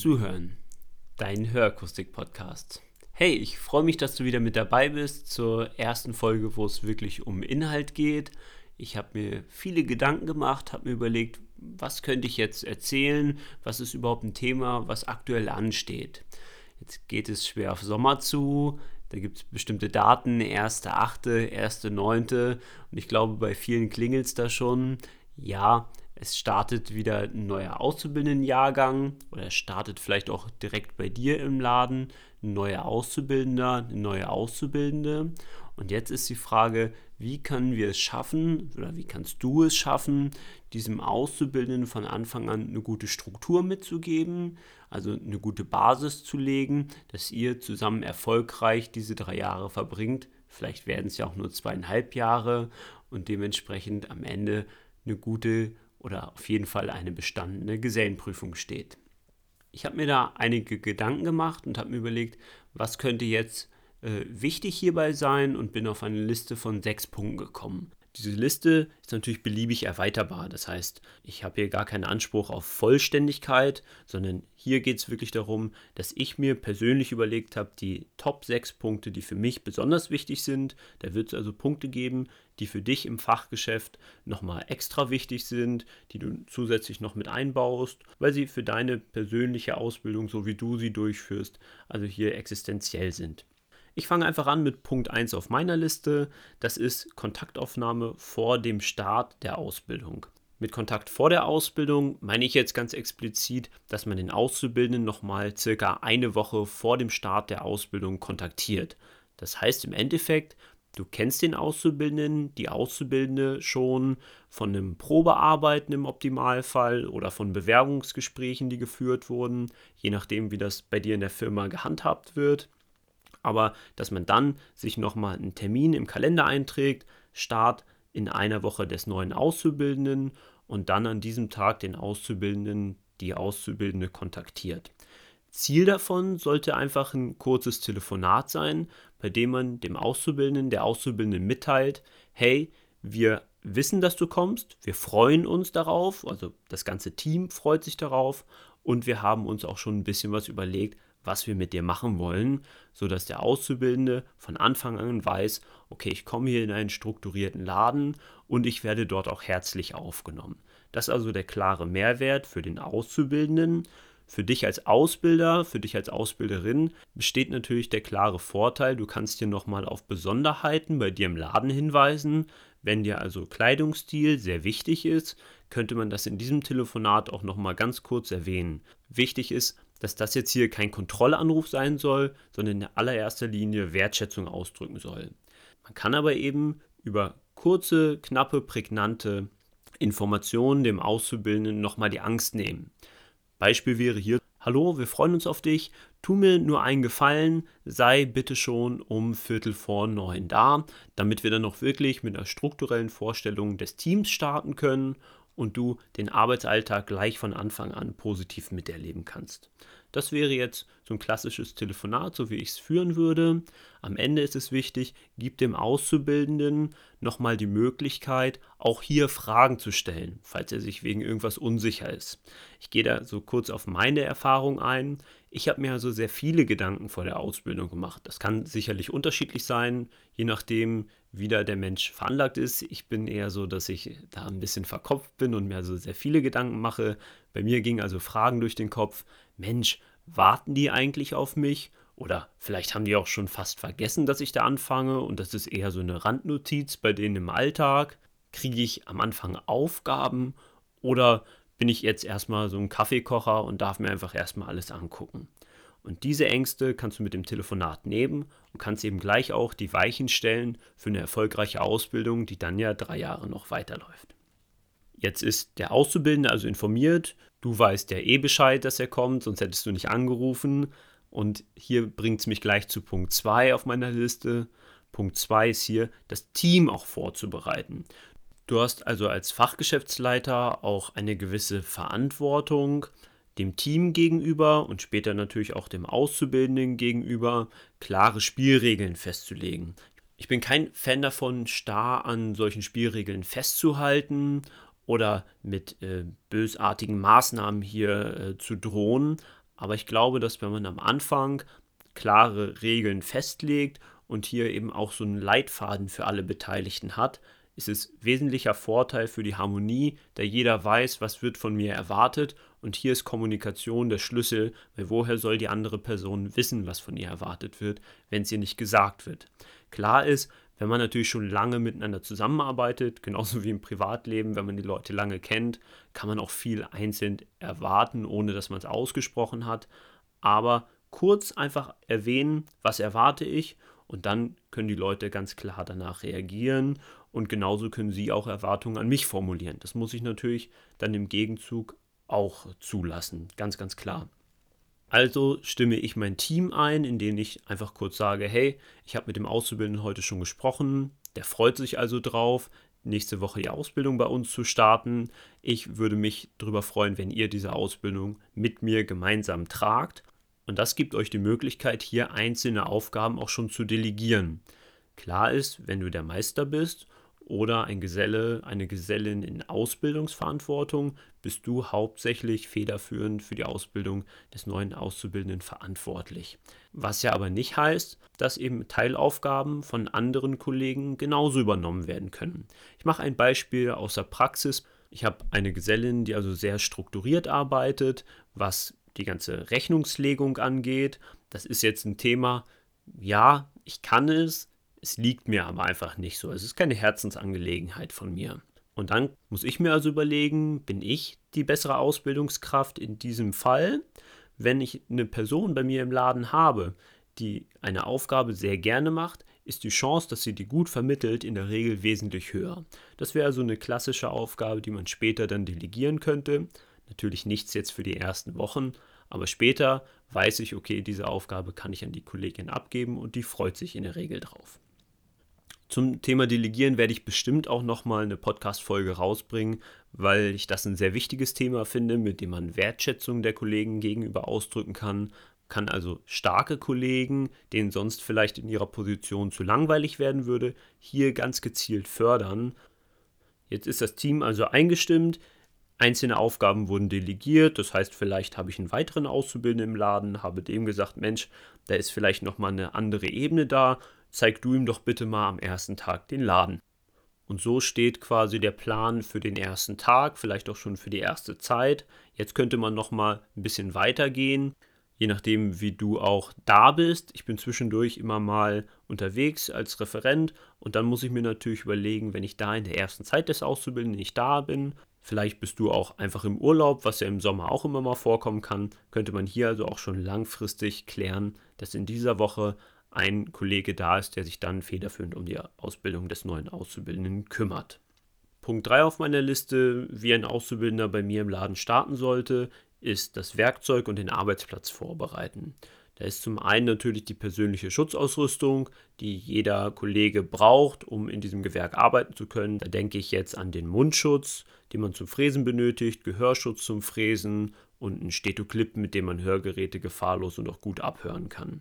Zuhören, dein Hörakustik-Podcast. Hey, ich freue mich, dass du wieder mit dabei bist zur ersten Folge, wo es wirklich um Inhalt geht. Ich habe mir viele Gedanken gemacht, habe mir überlegt, was könnte ich jetzt erzählen, was ist überhaupt ein Thema, was aktuell ansteht. Jetzt geht es schwer auf Sommer zu, da gibt es bestimmte Daten, 1.8., 1.9. Und ich glaube, bei vielen klingelt es da schon. Ja, es startet wieder ein neuer Auszubildendenjahrgang oder startet vielleicht auch direkt bei dir im Laden ein neuer Auszubildender, eine neue Auszubildende. Und jetzt ist die Frage, wie können wir es schaffen oder wie kannst du es schaffen, diesem Auszubildenden von Anfang an eine gute Struktur mitzugeben, also eine gute Basis zu legen, dass ihr zusammen erfolgreich diese drei Jahre verbringt. Vielleicht werden es ja auch nur zweieinhalb Jahre und dementsprechend am Ende eine gute oder auf jeden Fall eine bestandene Gesellenprüfung steht. Ich habe mir da einige Gedanken gemacht und habe mir überlegt, was könnte jetzt äh, wichtig hierbei sein und bin auf eine Liste von sechs Punkten gekommen. Diese Liste ist natürlich beliebig erweiterbar. Das heißt, ich habe hier gar keinen Anspruch auf Vollständigkeit, sondern hier geht es wirklich darum, dass ich mir persönlich überlegt habe, die Top 6 Punkte, die für mich besonders wichtig sind. Da wird es also Punkte geben, die für dich im Fachgeschäft nochmal extra wichtig sind, die du zusätzlich noch mit einbaust, weil sie für deine persönliche Ausbildung, so wie du sie durchführst, also hier existenziell sind. Ich fange einfach an mit Punkt 1 auf meiner Liste. Das ist Kontaktaufnahme vor dem Start der Ausbildung. Mit Kontakt vor der Ausbildung meine ich jetzt ganz explizit, dass man den Auszubildenden nochmal circa eine Woche vor dem Start der Ausbildung kontaktiert. Das heißt im Endeffekt, du kennst den Auszubildenden, die Auszubildende schon von einem Probearbeiten im Optimalfall oder von Bewerbungsgesprächen, die geführt wurden, je nachdem, wie das bei dir in der Firma gehandhabt wird aber dass man dann sich nochmal einen Termin im Kalender einträgt, Start in einer Woche des neuen Auszubildenden und dann an diesem Tag den Auszubildenden, die Auszubildende kontaktiert. Ziel davon sollte einfach ein kurzes Telefonat sein, bei dem man dem Auszubildenden, der Auszubildenden mitteilt, hey, wir wissen, dass du kommst, wir freuen uns darauf, also das ganze Team freut sich darauf und wir haben uns auch schon ein bisschen was überlegt, was wir mit dir machen wollen, sodass der Auszubildende von Anfang an weiß, okay, ich komme hier in einen strukturierten Laden und ich werde dort auch herzlich aufgenommen. Das ist also der klare Mehrwert für den Auszubildenden. Für dich als Ausbilder, für dich als Ausbilderin besteht natürlich der klare Vorteil, du kannst hier nochmal auf Besonderheiten bei dir im Laden hinweisen. Wenn dir also Kleidungsstil sehr wichtig ist, könnte man das in diesem Telefonat auch nochmal ganz kurz erwähnen. Wichtig ist, dass das jetzt hier kein Kontrollanruf sein soll, sondern in allererster Linie Wertschätzung ausdrücken soll. Man kann aber eben über kurze, knappe, prägnante Informationen dem Auszubildenden nochmal die Angst nehmen. Beispiel wäre hier, hallo, wir freuen uns auf dich, tu mir nur einen Gefallen, sei bitte schon um Viertel vor neun da, damit wir dann noch wirklich mit einer strukturellen Vorstellung des Teams starten können und du den Arbeitsalltag gleich von Anfang an positiv miterleben kannst. Das wäre jetzt so ein klassisches Telefonat, so wie ich es führen würde. Am Ende ist es wichtig, gib dem Auszubildenden nochmal die Möglichkeit, auch hier Fragen zu stellen, falls er sich wegen irgendwas unsicher ist. Ich gehe da so kurz auf meine Erfahrung ein. Ich habe mir also sehr viele Gedanken vor der Ausbildung gemacht. Das kann sicherlich unterschiedlich sein, je nachdem, wie da der Mensch veranlagt ist. Ich bin eher so, dass ich da ein bisschen verkopft bin und mir also sehr viele Gedanken mache. Bei mir gingen also Fragen durch den Kopf. Mensch, warten die eigentlich auf mich? Oder vielleicht haben die auch schon fast vergessen, dass ich da anfange und das ist eher so eine Randnotiz bei denen im Alltag. Kriege ich am Anfang Aufgaben oder bin ich jetzt erstmal so ein Kaffeekocher und darf mir einfach erstmal alles angucken. Und diese Ängste kannst du mit dem Telefonat nehmen und kannst eben gleich auch die Weichen stellen für eine erfolgreiche Ausbildung, die dann ja drei Jahre noch weiterläuft. Jetzt ist der Auszubildende also informiert, du weißt ja eh Bescheid, dass er kommt, sonst hättest du nicht angerufen. Und hier bringt es mich gleich zu Punkt 2 auf meiner Liste. Punkt 2 ist hier, das Team auch vorzubereiten. Du hast also als Fachgeschäftsleiter auch eine gewisse Verantwortung dem Team gegenüber und später natürlich auch dem Auszubildenden gegenüber klare Spielregeln festzulegen. Ich bin kein Fan davon, starr an solchen Spielregeln festzuhalten oder mit äh, bösartigen Maßnahmen hier äh, zu drohen, Aber ich glaube, dass wenn man am Anfang klare Regeln festlegt und hier eben auch so einen Leitfaden für alle Beteiligten hat, ist es wesentlicher Vorteil für die Harmonie, da jeder weiß, was wird von mir erwartet und hier ist Kommunikation der Schlüssel, weil woher soll die andere Person wissen, was von ihr erwartet wird, wenn es ihr nicht gesagt wird. Klar ist, wenn man natürlich schon lange miteinander zusammenarbeitet, genauso wie im Privatleben, wenn man die Leute lange kennt, kann man auch viel einzeln erwarten, ohne dass man es ausgesprochen hat. Aber kurz einfach erwähnen, was erwarte ich und dann können die Leute ganz klar danach reagieren und genauso können sie auch Erwartungen an mich formulieren. Das muss ich natürlich dann im Gegenzug auch zulassen, ganz, ganz klar. Also stimme ich mein Team ein, indem ich einfach kurz sage, hey, ich habe mit dem Auszubildenden heute schon gesprochen, der freut sich also drauf, nächste Woche die Ausbildung bei uns zu starten. Ich würde mich darüber freuen, wenn ihr diese Ausbildung mit mir gemeinsam tragt. Und das gibt euch die Möglichkeit, hier einzelne Aufgaben auch schon zu delegieren. Klar ist, wenn du der Meister bist oder ein Geselle, eine Gesellin in Ausbildungsverantwortung, bist du hauptsächlich federführend für die Ausbildung des neuen Auszubildenden verantwortlich. Was ja aber nicht heißt, dass eben Teilaufgaben von anderen Kollegen genauso übernommen werden können. Ich mache ein Beispiel aus der Praxis. Ich habe eine Gesellin, die also sehr strukturiert arbeitet, was die ganze Rechnungslegung angeht. Das ist jetzt ein Thema, ja, ich kann es, es liegt mir aber einfach nicht so. Es ist keine Herzensangelegenheit von mir. Und dann muss ich mir also überlegen, bin ich die bessere Ausbildungskraft in diesem Fall? Wenn ich eine Person bei mir im Laden habe, die eine Aufgabe sehr gerne macht, ist die Chance, dass sie die gut vermittelt, in der Regel wesentlich höher. Das wäre also eine klassische Aufgabe, die man später dann delegieren könnte. Natürlich nichts jetzt für die ersten Wochen, aber später weiß ich, okay, diese Aufgabe kann ich an die Kollegin abgeben und die freut sich in der Regel drauf. Zum Thema Delegieren werde ich bestimmt auch nochmal eine Podcast-Folge rausbringen, weil ich das ein sehr wichtiges Thema finde, mit dem man Wertschätzung der Kollegen gegenüber ausdrücken kann. Kann also starke Kollegen, denen sonst vielleicht in ihrer Position zu langweilig werden würde, hier ganz gezielt fördern. Jetzt ist das Team also eingestimmt. Einzelne Aufgaben wurden delegiert, das heißt, vielleicht habe ich einen weiteren Auszubildenden im Laden, habe dem gesagt, Mensch, da ist vielleicht nochmal eine andere Ebene da, zeig du ihm doch bitte mal am ersten Tag den Laden. Und so steht quasi der Plan für den ersten Tag, vielleicht auch schon für die erste Zeit. Jetzt könnte man noch mal ein bisschen weitergehen, je nachdem, wie du auch da bist. Ich bin zwischendurch immer mal unterwegs als Referent und dann muss ich mir natürlich überlegen, wenn ich da in der ersten Zeit des Auszubildenden nicht da bin, vielleicht bist du auch einfach im Urlaub, was ja im Sommer auch immer mal vorkommen kann, könnte man hier also auch schon langfristig klären, dass in dieser Woche ein Kollege da ist, der sich dann federführend um die Ausbildung des neuen Auszubildenden kümmert. Punkt 3 auf meiner Liste, wie ein Auszubildender bei mir im Laden starten sollte, ist das Werkzeug und den Arbeitsplatz vorbereiten. Da ist zum einen natürlich die persönliche Schutzausrüstung, die jeder Kollege braucht, um in diesem Gewerk arbeiten zu können. Da denke ich jetzt an den Mundschutz, den man zum Fräsen benötigt, Gehörschutz zum Fräsen und einen Stetoclip, mit dem man Hörgeräte gefahrlos und auch gut abhören kann.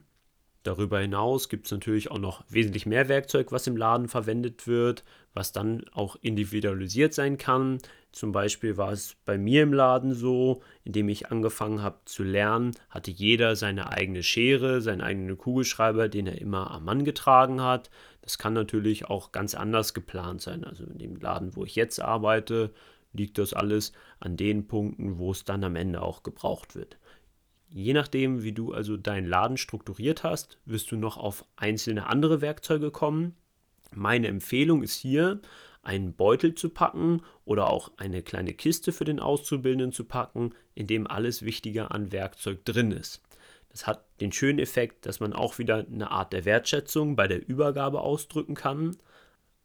Darüber hinaus gibt es natürlich auch noch wesentlich mehr Werkzeug, was im Laden verwendet wird, was dann auch individualisiert sein kann. Zum Beispiel war es bei mir im Laden so, indem ich angefangen habe zu lernen, hatte jeder seine eigene Schere, seinen eigenen Kugelschreiber, den er immer am Mann getragen hat. Das kann natürlich auch ganz anders geplant sein. Also in dem Laden, wo ich jetzt arbeite, liegt das alles an den Punkten, wo es dann am Ende auch gebraucht wird. Je nachdem, wie du also deinen Laden strukturiert hast, wirst du noch auf einzelne andere Werkzeuge kommen. Meine Empfehlung ist hier, einen Beutel zu packen oder auch eine kleine Kiste für den Auszubildenden zu packen, in dem alles Wichtige an Werkzeug drin ist. Das hat den schönen Effekt, dass man auch wieder eine Art der Wertschätzung bei der Übergabe ausdrücken kann.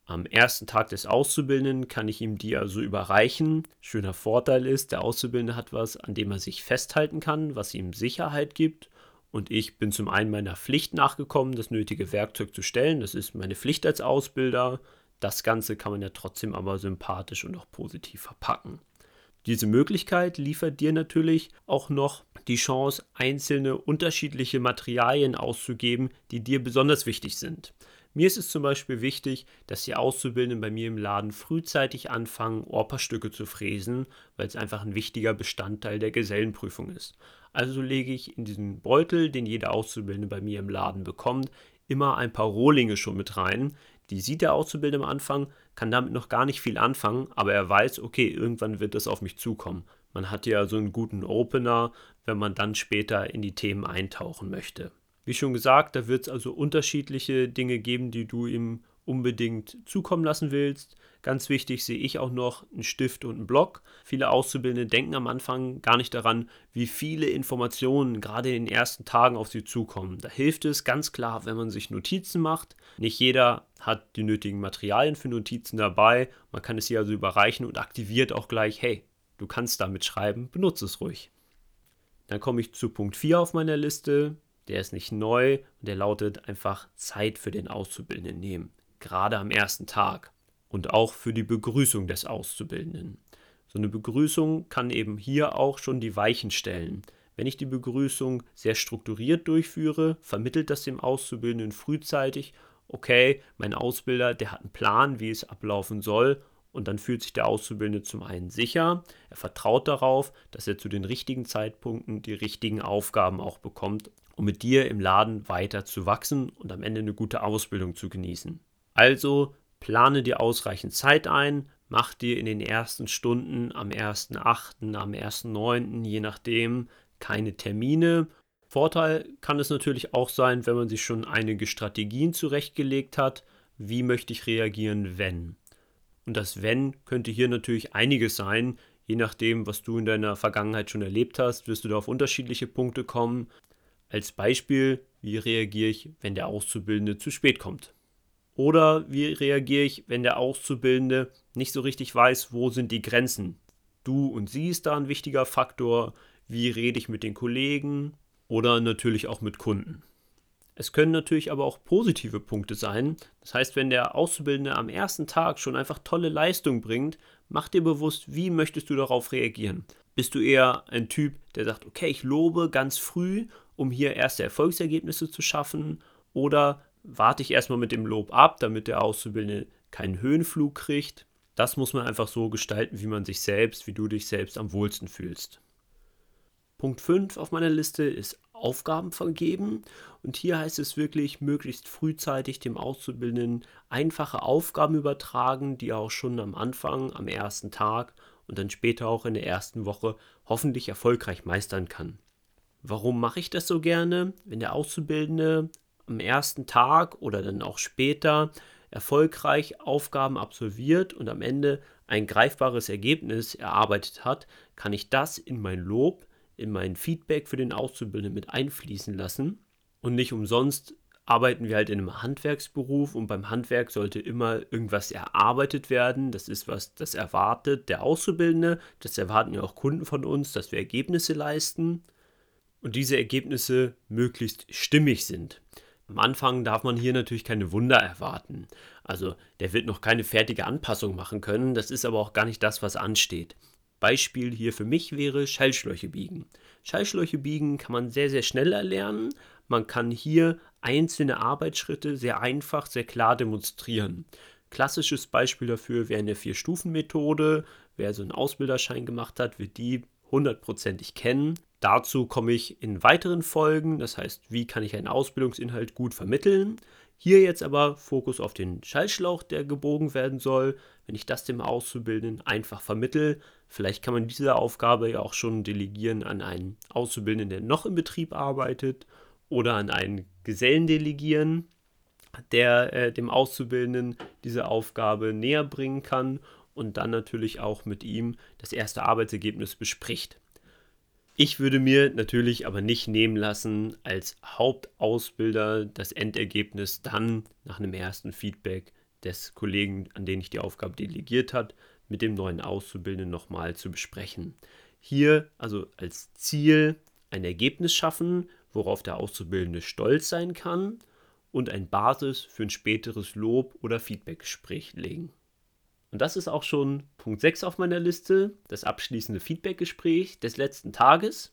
Am ersten Tag des Auszubildenden kann ich ihm die also überreichen. Schöner Vorteil ist, der Auszubildende hat was, an dem er sich festhalten kann, was ihm Sicherheit gibt. Und ich bin zum einen meiner Pflicht nachgekommen, das nötige Werkzeug zu stellen. Das ist meine Pflicht als Ausbilder. Das Ganze kann man ja trotzdem aber sympathisch und auch positiv verpacken. Diese Möglichkeit liefert dir natürlich auch noch die Chance, einzelne unterschiedliche Materialien auszugeben, die dir besonders wichtig sind. Mir ist es zum Beispiel wichtig, dass die Auszubildenden bei mir im Laden frühzeitig anfangen, Orperstücke zu fräsen, weil es einfach ein wichtiger Bestandteil der Gesellenprüfung ist. Also lege ich in diesen Beutel, den jeder Auszubildende bei mir im Laden bekommt, immer ein paar Rohlinge schon mit rein. Die sieht der Auszubildende am Anfang, kann damit noch gar nicht viel anfangen, aber er weiß, okay, irgendwann wird das auf mich zukommen. Man hat ja so einen guten Opener, wenn man dann später in die Themen eintauchen möchte. Wie schon gesagt, da wird es also unterschiedliche Dinge geben, die du ihm unbedingt zukommen lassen willst. Ganz wichtig sehe ich auch noch einen Stift und einen Block. Viele Auszubildende denken am Anfang gar nicht daran, wie viele Informationen gerade in den ersten Tagen auf sie zukommen. Da hilft es ganz klar, wenn man sich Notizen macht. Nicht jeder hat die nötigen Materialien für Notizen dabei. Man kann es hier also überreichen und aktiviert auch gleich, hey, du kannst damit schreiben, benutze es ruhig. Dann komme ich zu Punkt 4 auf meiner Liste. Der ist nicht neu und der lautet einfach Zeit für den Auszubildenden nehmen, gerade am ersten Tag und auch für die Begrüßung des Auszubildenden. So eine Begrüßung kann eben hier auch schon die Weichen stellen. Wenn ich die Begrüßung sehr strukturiert durchführe, vermittelt das dem Auszubildenden frühzeitig, okay, mein Ausbilder, der hat einen Plan, wie es ablaufen soll und dann fühlt sich der Auszubildende zum einen sicher, er vertraut darauf, dass er zu den richtigen Zeitpunkten die richtigen Aufgaben auch bekommt um mit dir im Laden weiter zu wachsen und am Ende eine gute Ausbildung zu genießen. Also plane dir ausreichend Zeit ein, mach dir in den ersten Stunden am 1.8., am 1.9., je nachdem, keine Termine. Vorteil kann es natürlich auch sein, wenn man sich schon einige Strategien zurechtgelegt hat. Wie möchte ich reagieren, wenn? Und das Wenn könnte hier natürlich einiges sein. Je nachdem, was du in deiner Vergangenheit schon erlebt hast, wirst du da auf unterschiedliche Punkte kommen. Als Beispiel, wie reagiere ich, wenn der Auszubildende zu spät kommt? Oder wie reagiere ich, wenn der Auszubildende nicht so richtig weiß, wo sind die Grenzen? Du und sie ist da ein wichtiger Faktor. Wie rede ich mit den Kollegen? Oder natürlich auch mit Kunden. Es können natürlich aber auch positive Punkte sein. Das heißt, wenn der Auszubildende am ersten Tag schon einfach tolle Leistung bringt, mach dir bewusst, wie möchtest du darauf reagieren. Bist du eher ein Typ, der sagt, okay, ich lobe ganz früh um hier erste Erfolgsergebnisse zu schaffen? Oder warte ich erstmal mit dem Lob ab, damit der Auszubildende keinen Höhenflug kriegt? Das muss man einfach so gestalten, wie man sich selbst, wie du dich selbst am wohlsten fühlst. Punkt 5 auf meiner Liste ist Aufgaben vergeben. Und hier heißt es wirklich, möglichst frühzeitig dem Auszubildenden einfache Aufgaben übertragen, die er auch schon am Anfang, am ersten Tag und dann später auch in der ersten Woche hoffentlich erfolgreich meistern kann. Warum mache ich das so gerne? Wenn der Auszubildende am ersten Tag oder dann auch später erfolgreich Aufgaben absolviert und am Ende ein greifbares Ergebnis erarbeitet hat, kann ich das in mein Lob, in mein Feedback für den Auszubildenden mit einfließen lassen. Und nicht umsonst arbeiten wir halt in einem Handwerksberuf und beim Handwerk sollte immer irgendwas erarbeitet werden. Das ist was, das erwartet der Auszubildende, das erwarten ja auch Kunden von uns, dass wir Ergebnisse leisten und diese Ergebnisse möglichst stimmig sind. Am Anfang darf man hier natürlich keine Wunder erwarten. Also der wird noch keine fertige Anpassung machen können, das ist aber auch gar nicht das, was ansteht. Beispiel hier für mich wäre Schallschläuche biegen. Schallschläuche biegen kann man sehr, sehr schnell erlernen. Man kann hier einzelne Arbeitsschritte sehr einfach, sehr klar demonstrieren. Klassisches Beispiel dafür wäre eine Vier-Stufen-Methode. Wer so einen Ausbilderschein gemacht hat, wird die hundertprozentig kennen. Dazu komme ich in weiteren Folgen, das heißt, wie kann ich einen Ausbildungsinhalt gut vermitteln. Hier jetzt aber Fokus auf den Schallschlauch, der gebogen werden soll. Wenn ich das dem Auszubildenden einfach vermittel, vielleicht kann man diese Aufgabe ja auch schon delegieren an einen Auszubildenden, der noch im Betrieb arbeitet oder an einen Gesellen delegieren, der äh, dem Auszubildenden diese Aufgabe näher bringen kann und dann natürlich auch mit ihm das erste Arbeitsergebnis bespricht. Ich würde mir natürlich aber nicht nehmen lassen, als Hauptausbilder das Endergebnis dann nach einem ersten Feedback des Kollegen, an den ich die Aufgabe delegiert hat, mit dem neuen Auszubildenden nochmal zu besprechen. Hier also als Ziel ein Ergebnis schaffen, worauf der Auszubildende stolz sein kann und ein Basis für ein späteres Lob- oder Feedbackgespräch legen. Und das ist auch schon Punkt 6 auf meiner Liste, das abschließende Feedbackgespräch des letzten Tages.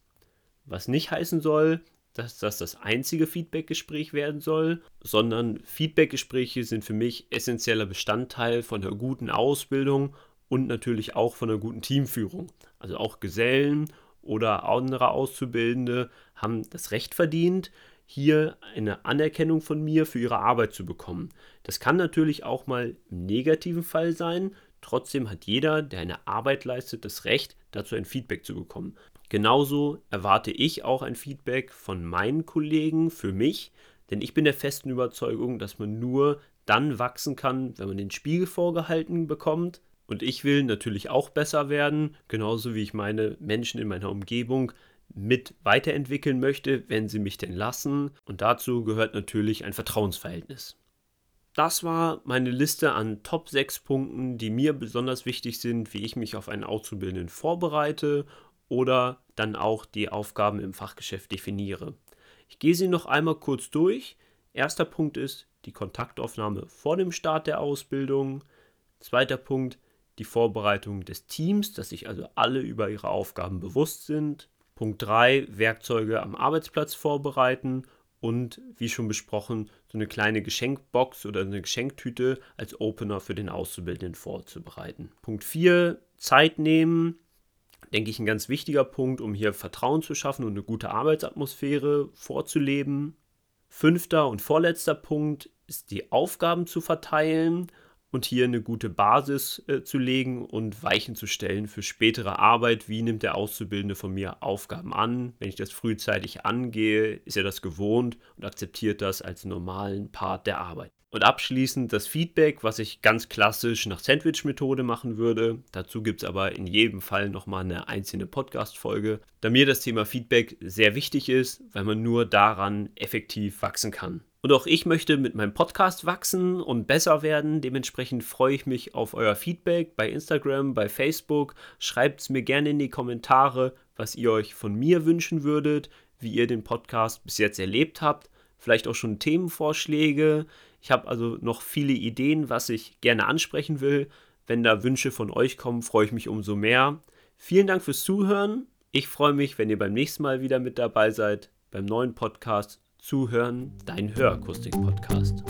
Was nicht heißen soll, dass das das einzige Feedbackgespräch werden soll, sondern Feedbackgespräche sind für mich essentieller Bestandteil von einer guten Ausbildung und natürlich auch von einer guten Teamführung. Also auch Gesellen oder andere Auszubildende haben das Recht verdient, hier eine Anerkennung von mir für ihre Arbeit zu bekommen. Das kann natürlich auch mal im negativen Fall sein. Trotzdem hat jeder, der eine Arbeit leistet, das Recht, dazu ein Feedback zu bekommen. Genauso erwarte ich auch ein Feedback von meinen Kollegen für mich, denn ich bin der festen Überzeugung, dass man nur dann wachsen kann, wenn man den Spiegel vorgehalten bekommt. Und ich will natürlich auch besser werden, genauso wie ich meine Menschen in meiner Umgebung mit weiterentwickeln möchte, wenn sie mich denn lassen. Und dazu gehört natürlich ein Vertrauensverhältnis. Das war meine Liste an Top 6 Punkten, die mir besonders wichtig sind, wie ich mich auf einen Auszubildenden vorbereite oder dann auch die Aufgaben im Fachgeschäft definiere. Ich gehe sie noch einmal kurz durch. Erster Punkt ist die Kontaktaufnahme vor dem Start der Ausbildung. Zweiter Punkt die Vorbereitung des Teams, dass sich also alle über ihre Aufgaben bewusst sind. Punkt 3 Werkzeuge am Arbeitsplatz vorbereiten und wie schon besprochen, so eine kleine Geschenkbox oder eine Geschenktüte als Opener für den Auszubildenden vorzubereiten. Punkt 4 Zeit nehmen, denke ich, ein ganz wichtiger Punkt, um hier Vertrauen zu schaffen und eine gute Arbeitsatmosphäre vorzuleben. Fünfter und vorletzter Punkt ist die Aufgaben zu verteilen und hier eine gute Basis äh, zu legen und Weichen zu stellen für spätere Arbeit. Wie nimmt der Auszubildende von mir Aufgaben an? Wenn ich das frühzeitig angehe, ist er das gewohnt und akzeptiert das als normalen Part der Arbeit. Und abschließend das Feedback, was ich ganz klassisch nach Sandwich-Methode machen würde. Dazu gibt es aber in jedem Fall nochmal eine einzelne Podcast-Folge, da mir das Thema Feedback sehr wichtig ist, weil man nur daran effektiv wachsen kann. Und auch ich möchte mit meinem Podcast wachsen und besser werden. Dementsprechend freue ich mich auf euer Feedback bei Instagram, bei Facebook. Schreibt es mir gerne in die Kommentare, was ihr euch von mir wünschen würdet, wie ihr den Podcast bis jetzt erlebt habt. Vielleicht auch schon Themenvorschläge. Ich habe also noch viele Ideen, was ich gerne ansprechen will. Wenn da Wünsche von euch kommen, freue ich mich umso mehr. Vielen Dank fürs Zuhören. Ich freue mich, wenn ihr beim nächsten Mal wieder mit dabei seid beim neuen Podcast Zuhören, dein Hörakustik-Podcast.